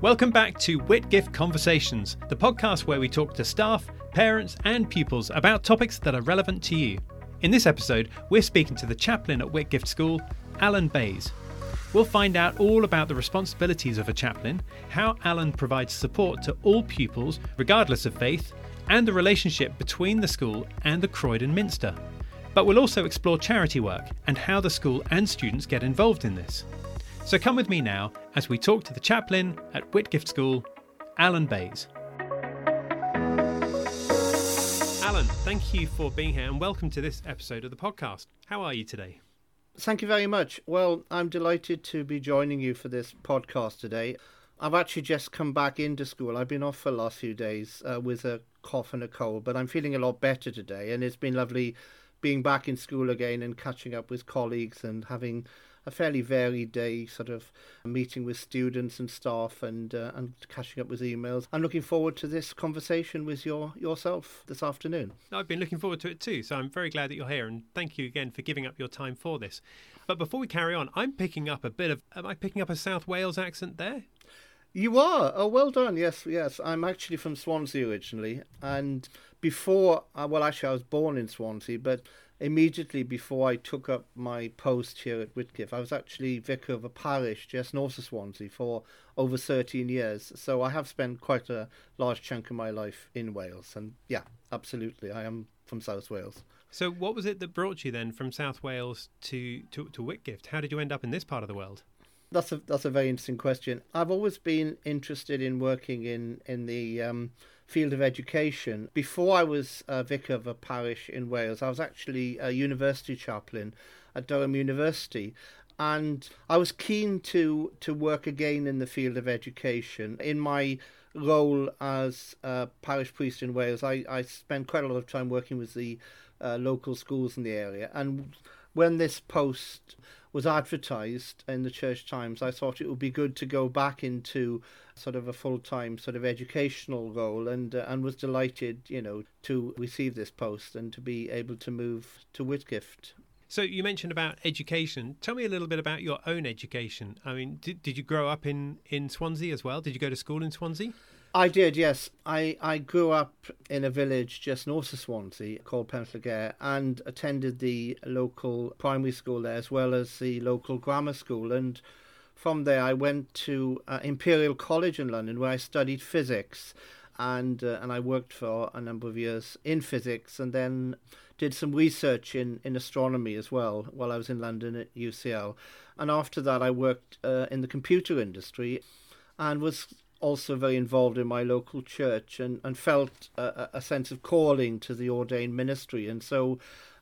Welcome back to Whitgift Conversations, the podcast where we talk to staff, parents, and pupils about topics that are relevant to you. In this episode, we're speaking to the chaplain at Whitgift School, Alan Bays. We'll find out all about the responsibilities of a chaplain, how Alan provides support to all pupils, regardless of faith, and the relationship between the school and the Croydon Minster. But we'll also explore charity work and how the school and students get involved in this. So come with me now as we talk to the chaplain at Whitgift School, Alan Bays. Alan, thank you for being here and welcome to this episode of the podcast. How are you today? Thank you very much. Well, I'm delighted to be joining you for this podcast today. I've actually just come back into school. I've been off for the last few days uh, with a cough and a cold, but I'm feeling a lot better today. And it's been lovely being back in school again and catching up with colleagues and having a fairly varied day, sort of meeting with students and staff and uh, and catching up with emails. I'm looking forward to this conversation with your yourself this afternoon. I've been looking forward to it too, so I'm very glad that you're here and thank you again for giving up your time for this. But before we carry on, I'm picking up a bit of am I picking up a South Wales accent there? You are. Oh, well done. Yes, yes. I'm actually from Swansea originally, and before, uh, well, actually, I was born in Swansea, but immediately before I took up my post here at Whitgift, I was actually vicar of a parish just north of Swansea for over 13 years. So I have spent quite a large chunk of my life in Wales. And yeah, absolutely, I am from South Wales. So what was it that brought you then from South Wales to, to, to Whitgift? How did you end up in this part of the world? That's a that's a very interesting question. I've always been interested in working in in the um, field of education. Before I was a vicar of a parish in Wales, I was actually a university chaplain at Durham University. And I was keen to, to work again in the field of education. In my role as a parish priest in Wales, I, I spent quite a lot of time working with the uh, local schools in the area. And when this post was advertised in the Church Times, I thought it would be good to go back into sort of a full time sort of educational role, and uh, and was delighted, you know, to receive this post and to be able to move to Whitgift. So you mentioned about education. Tell me a little bit about your own education. I mean, did, did you grow up in, in Swansea as well? Did you go to school in Swansea? I did, yes. I, I grew up in a village just north of Swansea called Penllergaer and attended the local primary school there as well as the local grammar school. And from there, I went to uh, Imperial College in London where I studied physics. And, uh, and I worked for a number of years in physics and then did some research in, in astronomy as well while I was in London at UCL. And after that, I worked uh, in the computer industry and was also very involved in my local church and, and felt a, a sense of calling to the ordained ministry. And so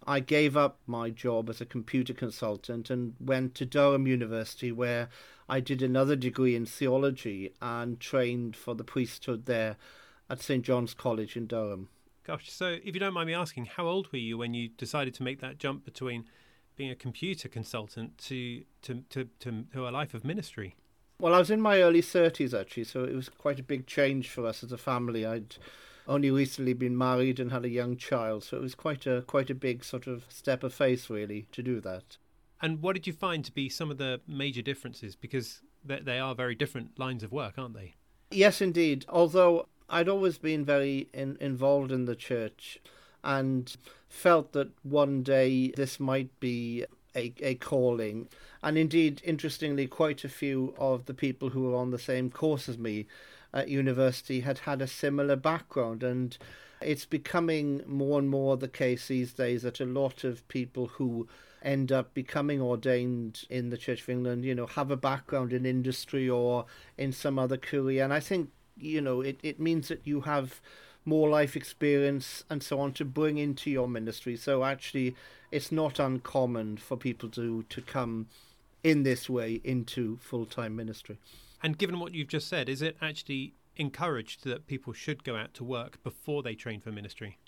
I gave up my job as a computer consultant and went to Durham University, where I did another degree in theology and trained for the priesthood there at St. John's College in Durham. Gosh, so if you don't mind me asking, how old were you when you decided to make that jump between being a computer consultant to, to, to, to, to a life of ministry? Well, I was in my early 30s actually, so it was quite a big change for us as a family. I'd only recently been married and had a young child, so it was quite a quite a big sort of step of faith really to do that. And what did you find to be some of the major differences because they, they are very different lines of work, aren't they? Yes, indeed. Although I'd always been very in, involved in the church and felt that one day this might be a, a calling. And indeed, interestingly, quite a few of the people who were on the same course as me at university had had a similar background. And it's becoming more and more the case these days that a lot of people who end up becoming ordained in the Church of England, you know, have a background in industry or in some other career. And I think, you know, it, it means that you have more life experience and so on to bring into your ministry. So actually, it's not uncommon for people to to come in this way into full time ministry. And given what you've just said, is it actually encouraged that people should go out to work before they train for ministry?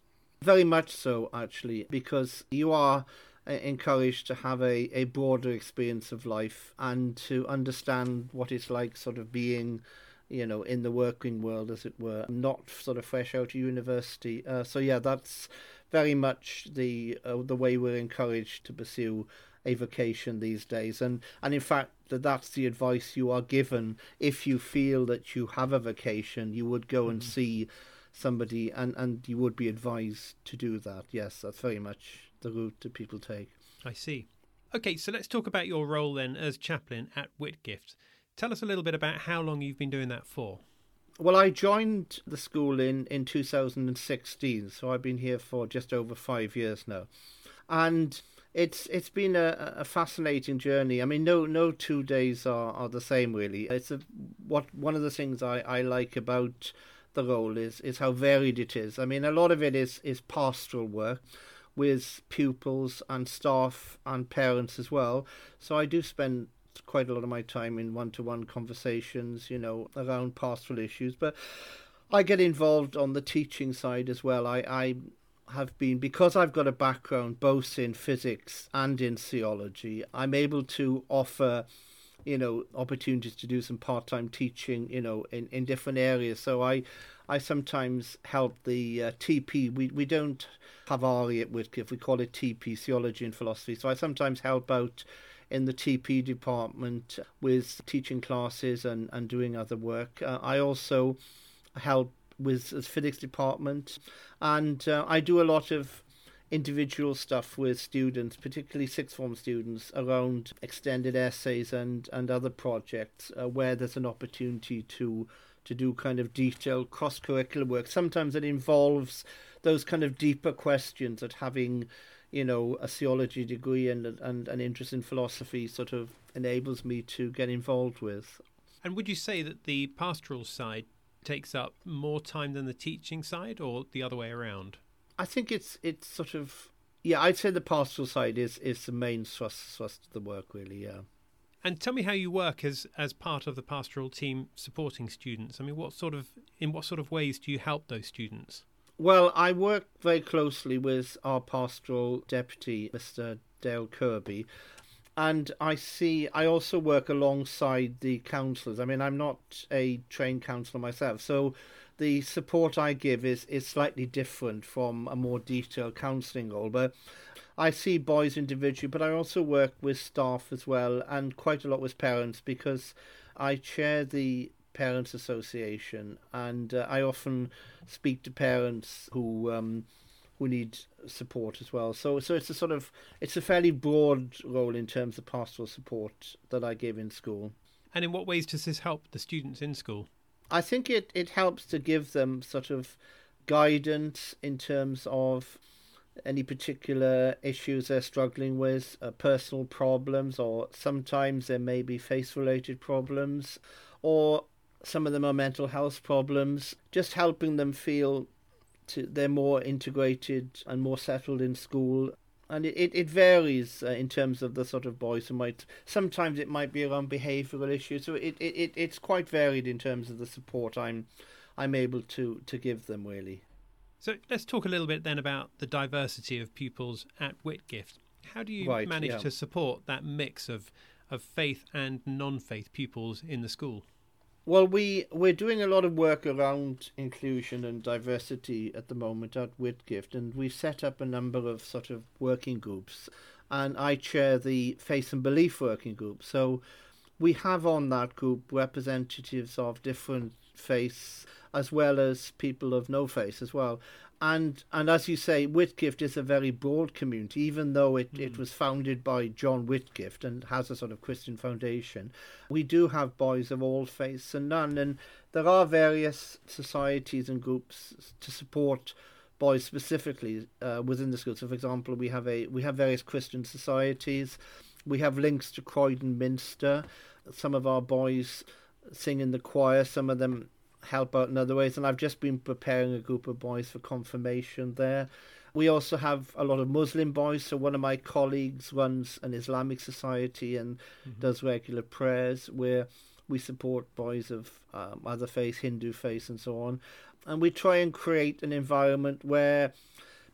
Very much so, actually, because you are uh, encouraged to have a, a broader experience of life and to understand what it's like sort of being you know, in the working world, as it were, not sort of fresh out of university. Uh, so yeah, that's very much the uh, the way we're encouraged to pursue a vocation these days. And, and in fact, that that's the advice you are given. If you feel that you have a vocation, you would go and mm-hmm. see somebody and, and you would be advised to do that. Yes, that's very much the route that people take. I see. Okay, so let's talk about your role then as chaplain at Whitgift. Tell us a little bit about how long you've been doing that for. Well, I joined the school in, in 2016, so I've been here for just over five years now. And it's it's been a, a fascinating journey. I mean, no no two days are, are the same really. It's a, what one of the things I, I like about the role is is how varied it is. I mean, a lot of it is is pastoral work with pupils and staff and parents as well. So I do spend quite a lot of my time in one-to-one conversations, you know, around pastoral issues, but I get involved on the teaching side as well. I, I have been because I've got a background both in physics and in theology. I'm able to offer, you know, opportunities to do some part-time teaching, you know, in, in different areas. So I, I sometimes help the uh, TP. We we don't have RE at Whitgift. We call it TP, theology and philosophy. So I sometimes help out in the TP department with teaching classes and, and doing other work. Uh, I also help with the physics department, and uh, I do a lot of individual stuff with students, particularly sixth form students, around extended essays and, and other projects uh, where there's an opportunity to to do kind of detailed cross curricular work. Sometimes it involves those kind of deeper questions that having you know a theology degree and and an interest in philosophy sort of enables me to get involved with. And would you say that the pastoral side takes up more time than the teaching side, or the other way around? I think it's it's sort of yeah. I'd say the pastoral side is is the main thrust thrust of the work, really. Yeah. And tell me how you work as as part of the pastoral team supporting students. I mean, what sort of in what sort of ways do you help those students? Well, I work very closely with our pastoral deputy, Mr. Dale Kirby, and I see I also work alongside the counsellors. I mean, I'm not a trained counsellor myself, so the support I give is is slightly different from a more detailed counselling role. But I see boys individually, but I also work with staff as well, and quite a lot with parents because I chair the Parents Association, and uh, I often speak to parents who um, who need support as well. So so it's a sort of it's a fairly broad role in terms of pastoral support that I give in school. And in what ways does this help the students in school? I think it, it helps to give them sort of guidance in terms of any particular issues they're struggling with, uh, personal problems, or sometimes there may be face related problems, or some of them are mental health problems, just helping them feel to, they're more integrated and more settled in school. And it, it, it varies uh, in terms of the sort of boys who might. Sometimes it might be around behavioural issues, so it, it, it it's quite varied in terms of the support I'm I'm able to, to give them really. So let's talk a little bit then about the diversity of pupils at Whitgift. How do you right, manage yeah. to support that mix of of faith and non-faith pupils in the school? Well, we we're doing a lot of work around inclusion and diversity at the moment at Whitgift, and we've set up a number of sort of working groups, and I chair the Faith and Belief working group. So we have on that group representatives of different faiths as well as people of no faith as well and and as you say, Whitgift is a very broad community, even though it, mm. it hmm. was founded by John Whitgift and has a sort of Christian foundation. We do have boys of all faiths and none, and there are various societies and groups to support boys specifically uh, within the school. So, for example, we have a we have various Christian societies. We have links to Croydon Minster. Some of our boys sing in the choir. Some of them help out in other ways. And I've just been preparing a group of boys for confirmation there. We also have a lot of Muslim boys. So one of my colleagues runs an Islamic society and mm-hmm. does regular prayers where we support boys of um, other faiths, Hindu faiths, and so on. And we try and create an environment where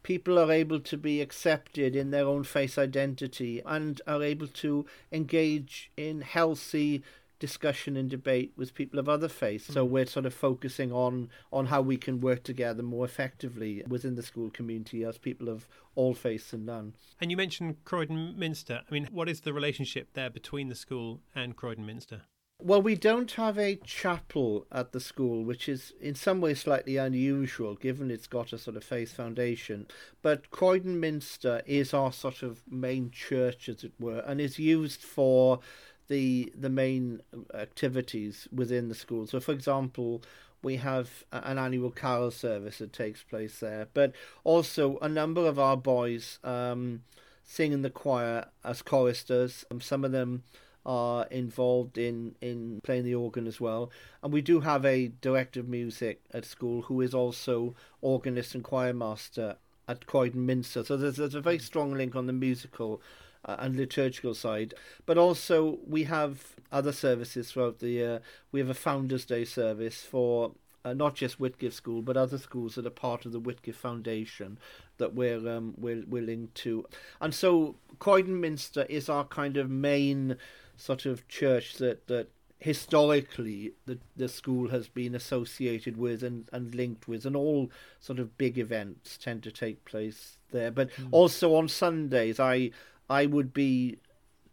people are able to be accepted in their own faith identity and are able to engage in healthy discussion and debate with people of other faiths. So mm. we're sort of focusing on on how we can work together more effectively within the school community as people of all faiths and none. And you mentioned Croydon Minster. I mean, what is the relationship there between the school and Croydon Minster? Well, we don't have a chapel at the school, which is in some ways slightly unusual given it's got a sort of faith foundation. But Croydon Minster is our sort of main church, as it were, and is used for the the main activities within the school. So, for example, we have an annual carol service that takes place there, but also a number of our boys um, sing in the choir as choristers. Um, some of them are involved in, in playing the organ as well. And we do have a director of music at school who is also organist and choir master at Croydon Minster. So there's, there's a very strong link on the musical uh, and liturgical side. But also, we have other services throughout the year. We have a Founders' Day service for uh, not just Whitgift School, but other schools that are part of the Whitgift Foundation that we're um, we're, we're linked to. And so, Croydon Minster is our kind of main sort of church that that historically the the school has been associated with and, and linked with and all sort of big events tend to take place there but mm. also on sundays i I would be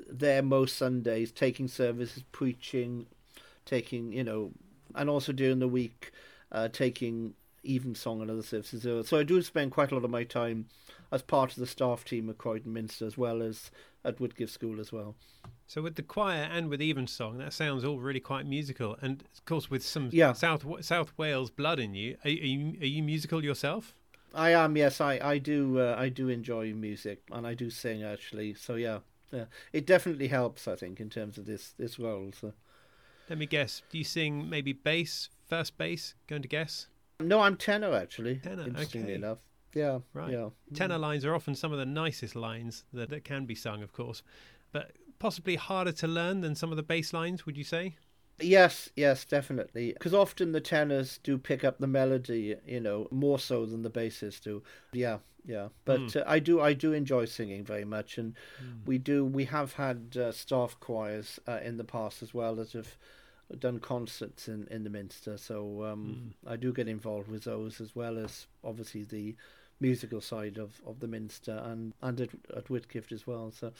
there most Sundays, taking services, preaching, taking you know, and also during the week, uh, taking evensong and other services. So I do spend quite a lot of my time as part of the staff team at Croydon Minster as well as at Whitgift School as well. So with the choir and with evensong, that sounds all really quite musical, and of course with some yeah. South South Wales blood in you. Are, are you are you musical yourself? I am. Yes, I I do. Uh, I do enjoy music, and I do sing actually. So yeah, yeah, it definitely helps. I think in terms of this this role. So. Let me guess. Do you sing maybe bass, first bass? Going to guess? No, I'm tenor actually. Tenor. Interestingly okay. enough. Yeah. Right. Yeah. Tenor lines are often some of the nicest lines that, that can be sung, of course, but possibly harder to learn than some of the bass lines. Would you say? Yes, yes, definitely. Because often the tenors do pick up the melody, you know, more so than the basses do. Yeah, yeah. But mm. uh, I do, I do enjoy singing very much, and mm. we do. We have had uh, staff choirs uh, in the past as well that have done concerts in in the Minster. So um, mm. I do get involved with those as well as obviously the musical side of, of the Minster and and at, at Whitgift as well. So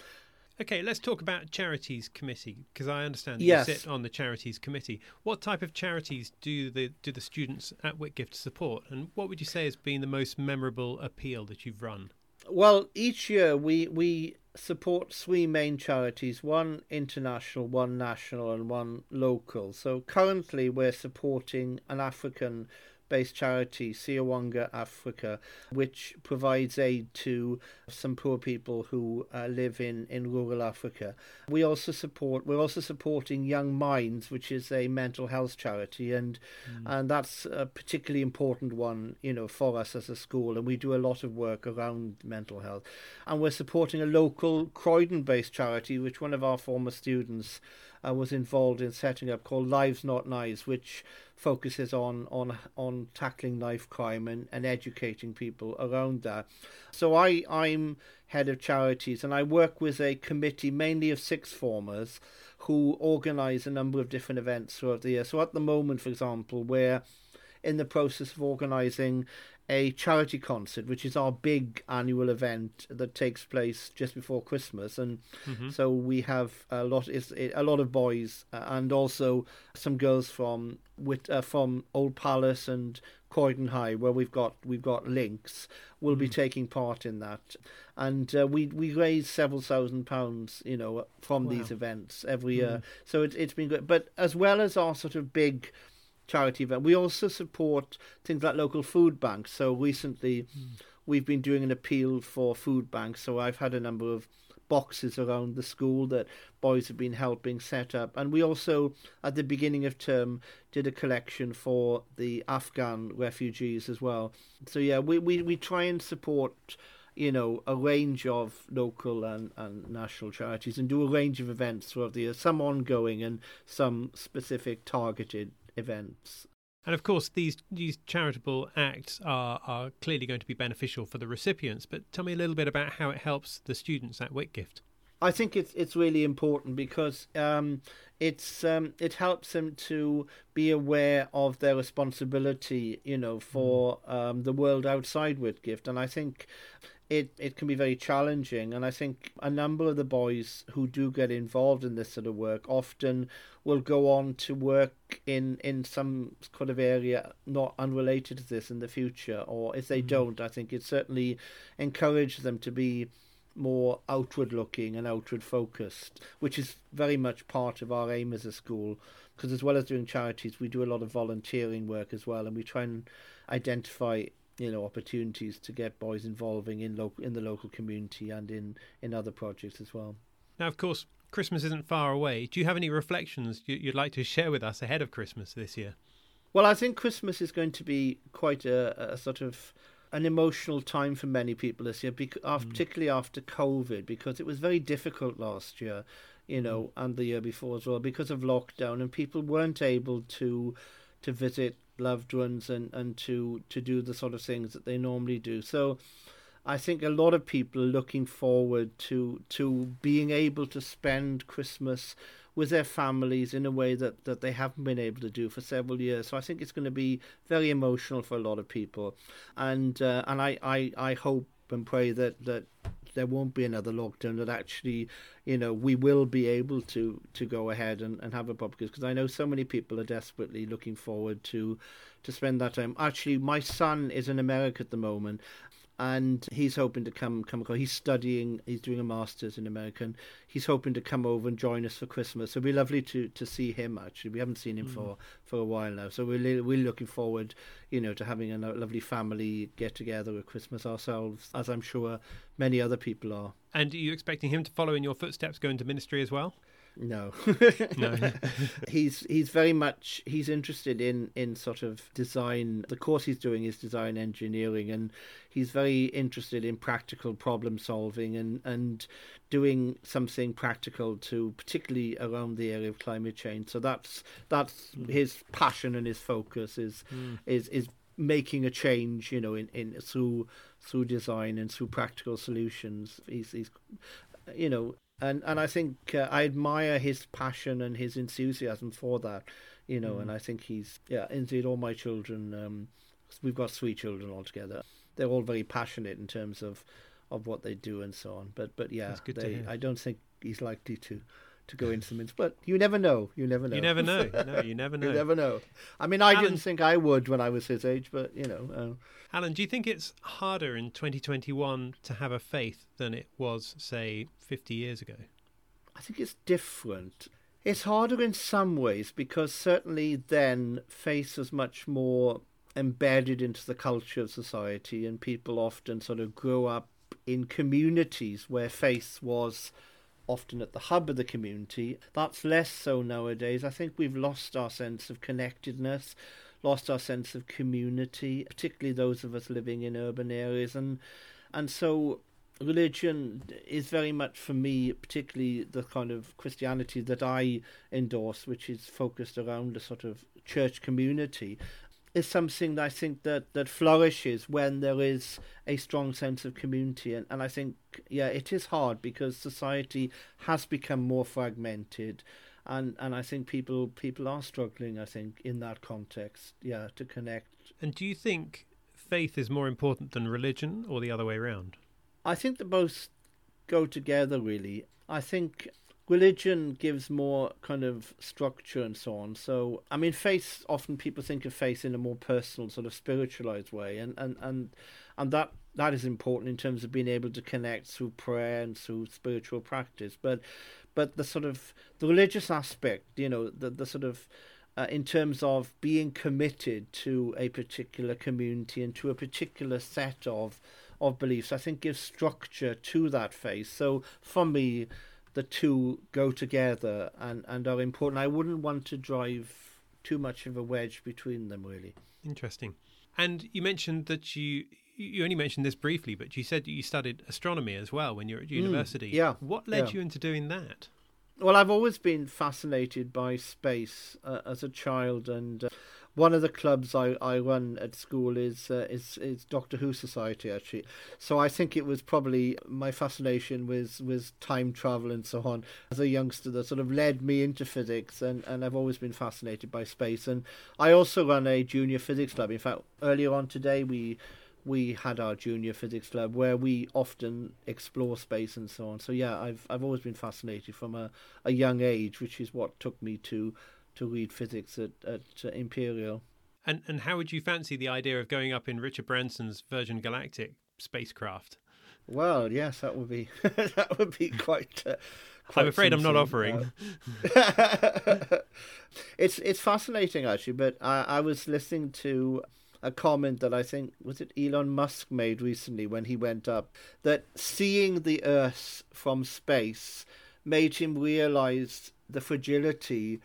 Okay, let's talk about charities committee because I understand yes. you sit on the charities committee. What type of charities do the do the students at Whitgift support, and what would you say has been the most memorable appeal that you've run? Well, each year we we support three main charities: one international, one national, and one local. So currently, we're supporting an African based charity, Siawanga Africa, which provides aid to some poor people who uh, live in, in rural Africa. We also support we're also supporting Young Minds, which is a mental health charity, and mm. and that's a particularly important one, you know, for us as a school. And we do a lot of work around mental health, and we're supporting a local Croydon-based charity, which one of our former students uh, was involved in setting up called Lives Not Knives, which focuses on on on tackling knife crime and, and educating people around that. So I I'm head of charities and I work with a committee mainly of sixth formers who organise a number of different events throughout the year. So at the moment, for example, we're in the process of organising a charity concert, which is our big annual event that takes place just before Christmas, and mm-hmm. so we have a lot is a lot of boys uh, and also some girls from with uh, from Old Palace and Croydon High, where we've got we've got links, will mm be taking part in that, and uh, we we raise several thousand pounds, you know, from wow. these events every year. mm So it's it's been good, but as well as our sort of big charity event. We also support things like local food banks. So recently, mm. we've been doing an appeal for food banks. So I've had a number of boxes around the school that boys have been helping set up. And we also, at the beginning of term, did a collection for the Afghan refugees as well. So yeah, we, we, we try and support you know, a range of local and, and national charities and do a range of events throughout the year, some ongoing and some specific targeted events. And of course, these these charitable acts are, are clearly going to be beneficial for the recipients. But tell me a little bit about how it helps the students at Whitgift. I think it's it's really important because um, it's um, it helps them to be aware of their responsibility, you know, for um, the world outside Whitgift, and I think it it can be very challenging. And I think a number of the boys who do get involved in this sort of work often will go on to work in in some kind of area not unrelated to this in the future, or if they Mm-hmm. don't, I think it certainly encourages them to be more outward looking and outward focused, which is very much part of our aim as a school. Because as well as doing charities, we do a lot of volunteering work as well, and we try and identify you know opportunities to get boys involving in local in the local community and in in other projects as well. Now, of course, Christmas isn't far away. Do you have any reflections you- you'd like to share with us ahead of Christmas this year? Well, I think Christmas is going to be quite a, a sort of an emotional time for many people this year, bec- af- mm. particularly after COVID, because it was very difficult last year, you know, mm. and the year before as well, because of lockdown, and people weren't able to to visit loved ones and, and to, to do the sort of things that they normally do. So I think a lot of people are looking forward to to being able to spend Christmas with their families in a way that, that they haven't been able to do for several years. So I think it's going to be very emotional for a lot of people, and uh, and I, I, I hope and pray that, that there won't be another lockdown. That actually, you know, we will be able to, to go ahead and, and have a pub quiz because I know so many people are desperately looking forward to to spend that time. Actually, my son is in America at the moment, and he's hoping to come come across. He's studying. He's doing a masters in America. And he's hoping to come over and join us for Christmas. It'll be lovely to, to see him. Actually, we haven't seen him hmm. for, for a while now. So we're we're looking forward, you know, to having a lovely family get together at Christmas ourselves, as I'm sure many other people are. And are you expecting him to follow in your footsteps, go into ministry as well? No, No. he's he's very much he's interested in in sort of design. The course he's doing is design engineering, and he's very interested in practical problem solving and and doing something practical to particularly around the area of climate change. So that's that's hmm. his passion and his focus is hmm. is is making a change. You know, in in through through design and through practical solutions. He's he's you know and and I think uh, I admire his passion and his enthusiasm for that, you know. And I think he's yeah. Indeed, all my children, um, we've got three children altogether. They're all very passionate in terms of of what they do and so on. But but yeah, they. I don't think he's likely to to go into the some. But you never know. You never know. You never know. No, you never know. you never know. I mean, I Alan- didn't think I would when I was his age, but you know. Uh, Alan, do you think it's harder in 2021 to have a faith than it was, say, 50 years ago? I think it's different. It's harder in some ways because certainly then faith was much more embedded into the culture of society, and people often sort of grow up in communities where faith was often at the hub of the community. That's less so nowadays. I think we've lost our sense of connectedness, lost our sense of community, particularly those of us living in urban areas, and and so religion is very much for me, particularly the kind of Christianity that I endorse, which is focused around a sort of church community, is something that I think that, that flourishes when there is a strong sense of community. And, and I think, yeah, it is hard because society has become more fragmented. And, and I think people people are struggling, I think, in that context, yeah, to connect And do you think faith is more important than religion or the other way around? I think the both go together really. I think religion gives more kind of structure and so on. So I mean faith often people think of faith in a more personal, sort of spiritualized way and, and, and, and that that is important in terms of being able to connect through prayer and through spiritual practice. But but the sort of the religious aspect, you know, the the sort of uh, in terms of being committed to a particular community and to a particular set of of beliefs, I think gives structure to that faith. So for me, the two go together and, and are important. I wouldn't want to drive too much of a wedge between them, really. Interesting. And you mentioned that you you only mentioned this briefly, but you said you studied astronomy as well when you were at university. yeah, What led yeah. you into doing that? Well, I've always been fascinated by space uh, as a child, and uh, one of the clubs I, I run at school is uh, is is Doctor Who Society actually. So I think it was probably my fascination with with time travel and so on as a youngster that sort of led me into physics, and and I've always been fascinated by space. And I also run a junior physics club. In fact, earlier on today we we had our junior physics club where we often explore space and so on. So yeah, I've I've always been fascinated from a, a young age, which is what took me to to read physics at, at uh, Imperial. And and how would you fancy the idea of going up in Richard Branson's Virgin Galactic spacecraft? Well, yes, that would be that would be quite. Uh, quite I'm afraid I'm not offering. It's it's fascinating actually, but I, I was listening to a comment that I think was it Elon Musk made recently when he went up that seeing the Earth from space made him realize the fragility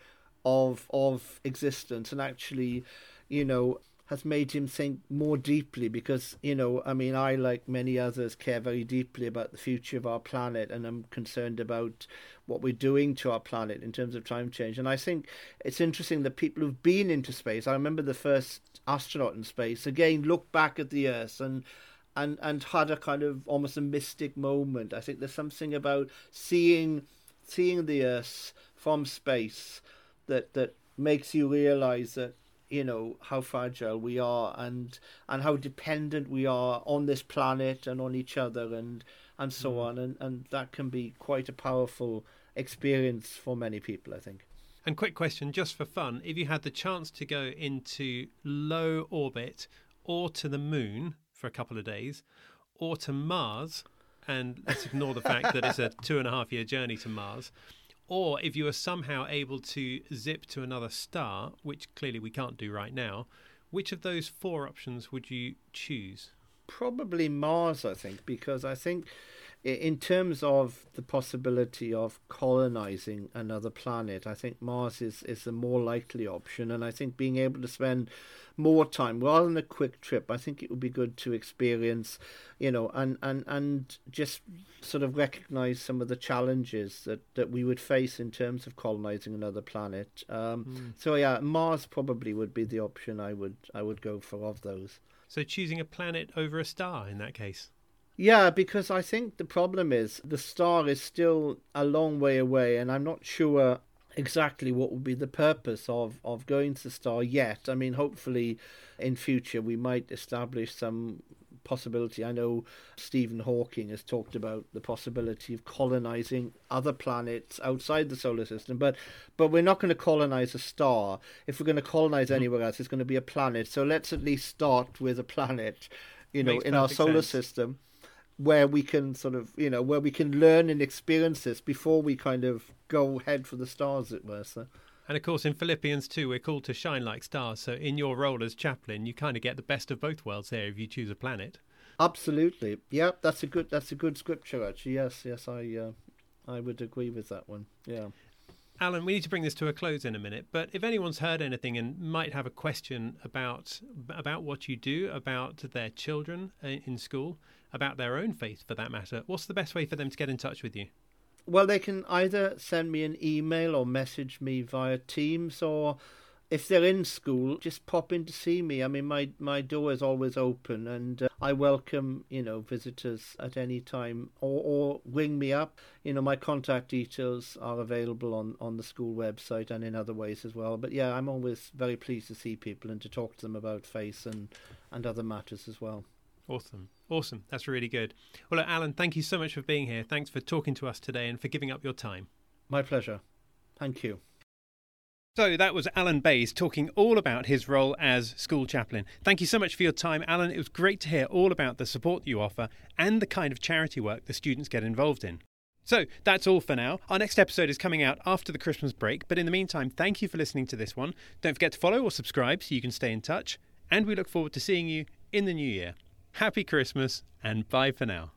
of of existence and actually, you know, has made him think more deeply because, you know, I mean, I, like many others, care very deeply about the future of our planet and I'm concerned about what we're doing to our planet in terms of time change. And I think it's interesting that people who've been into space, I remember the first astronaut in space, again, look back at the Earth and and and had a kind of almost a mystic moment. I think there's something about seeing seeing the Earth from space that that makes you realize that you know how fragile we are and and how dependent we are on this planet and on each other and and so mm. on. And and that can be quite a powerful experience for many people i think. And quick question just for fun. If you had the chance to go into low orbit or to the moon for a couple of days or to mars and let's ignore the fact that it's a two and a half year journey to mars or if you are somehow able to zip to another star, which clearly we can't do right now, which of those four options would you choose? Probably Mars, I think, because I think in terms of the possibility of colonizing another planet, I think Mars is, is the more likely option. And I think being able to spend more time rather than a quick trip, I think it would be good to experience, you know, and, and, and just sort of recognize some of the challenges that, that we would face in terms of colonizing another planet. Um, mm. So yeah, Mars probably would be the option I would I would go for of those. So choosing a planet over a star in that case. Yeah, because I think the problem is the star is still a long way away, and I'm not sure exactly what would be the purpose of, of going to the star yet. I mean, hopefully in future we might establish some possibility. I know Stephen Hawking has talked about the possibility of colonizing other planets outside the solar system, but but we're not going to colonize a star. If we're going to colonize mm-hmm. anywhere else, it's going to be a planet. So let's at least start with a planet, you know, Makes in our solar sense. system where we can sort of you know where we can learn and experience this before we kind of go head for the stars, as it were. So. And of course, in Philippians 2, we're called to shine like stars. So, in your role as chaplain, you kind of get the best of both worlds there if you choose a planet. Absolutely, yeah, that's a good that's a good scripture actually. Yes, yes, I uh, I would agree with that one. Yeah. Alan, we need to bring this to a close in a minute, but if anyone's heard anything and might have a question about about what you do, about their children uh, in school, about their own faith for that matter, what's the best way for them to get in touch with you? Well, they can either send me an email or message me via Teams, or if they're in school, just pop in to see me. I mean, my, my door is always open, and uh, I welcome you know visitors at any time, or or ring me up. You know, my contact details are available on on the school website and in other ways as well. But yeah, I'm always very pleased to see people and to talk to them about faith and and other matters as well. Awesome. Awesome. That's really good. Well, Alan, thank you so much for being here. Thanks for talking to us today and for giving up your time. My pleasure. Thank you. So that was Alan Bayes talking all about his role as school chaplain. Thank you so much for your time, Alan. It was great to hear all about the support you offer and the kind of charity work the students get involved in. So that's all for now. Our next episode is coming out after the Christmas break, but in the meantime, thank you for listening to this one. Don't forget to follow or subscribe so you can stay in touch, and we look forward to seeing you in the new year. Happy Christmas and bye for now.